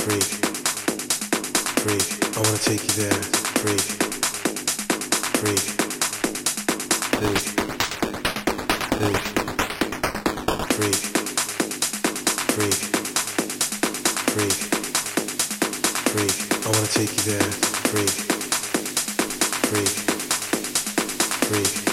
Freak. Freak. I wanna take you there. Freak. Freak. Freak. Freak. Freak. Freak. I wanna take you there. Freak. Freak. Freak.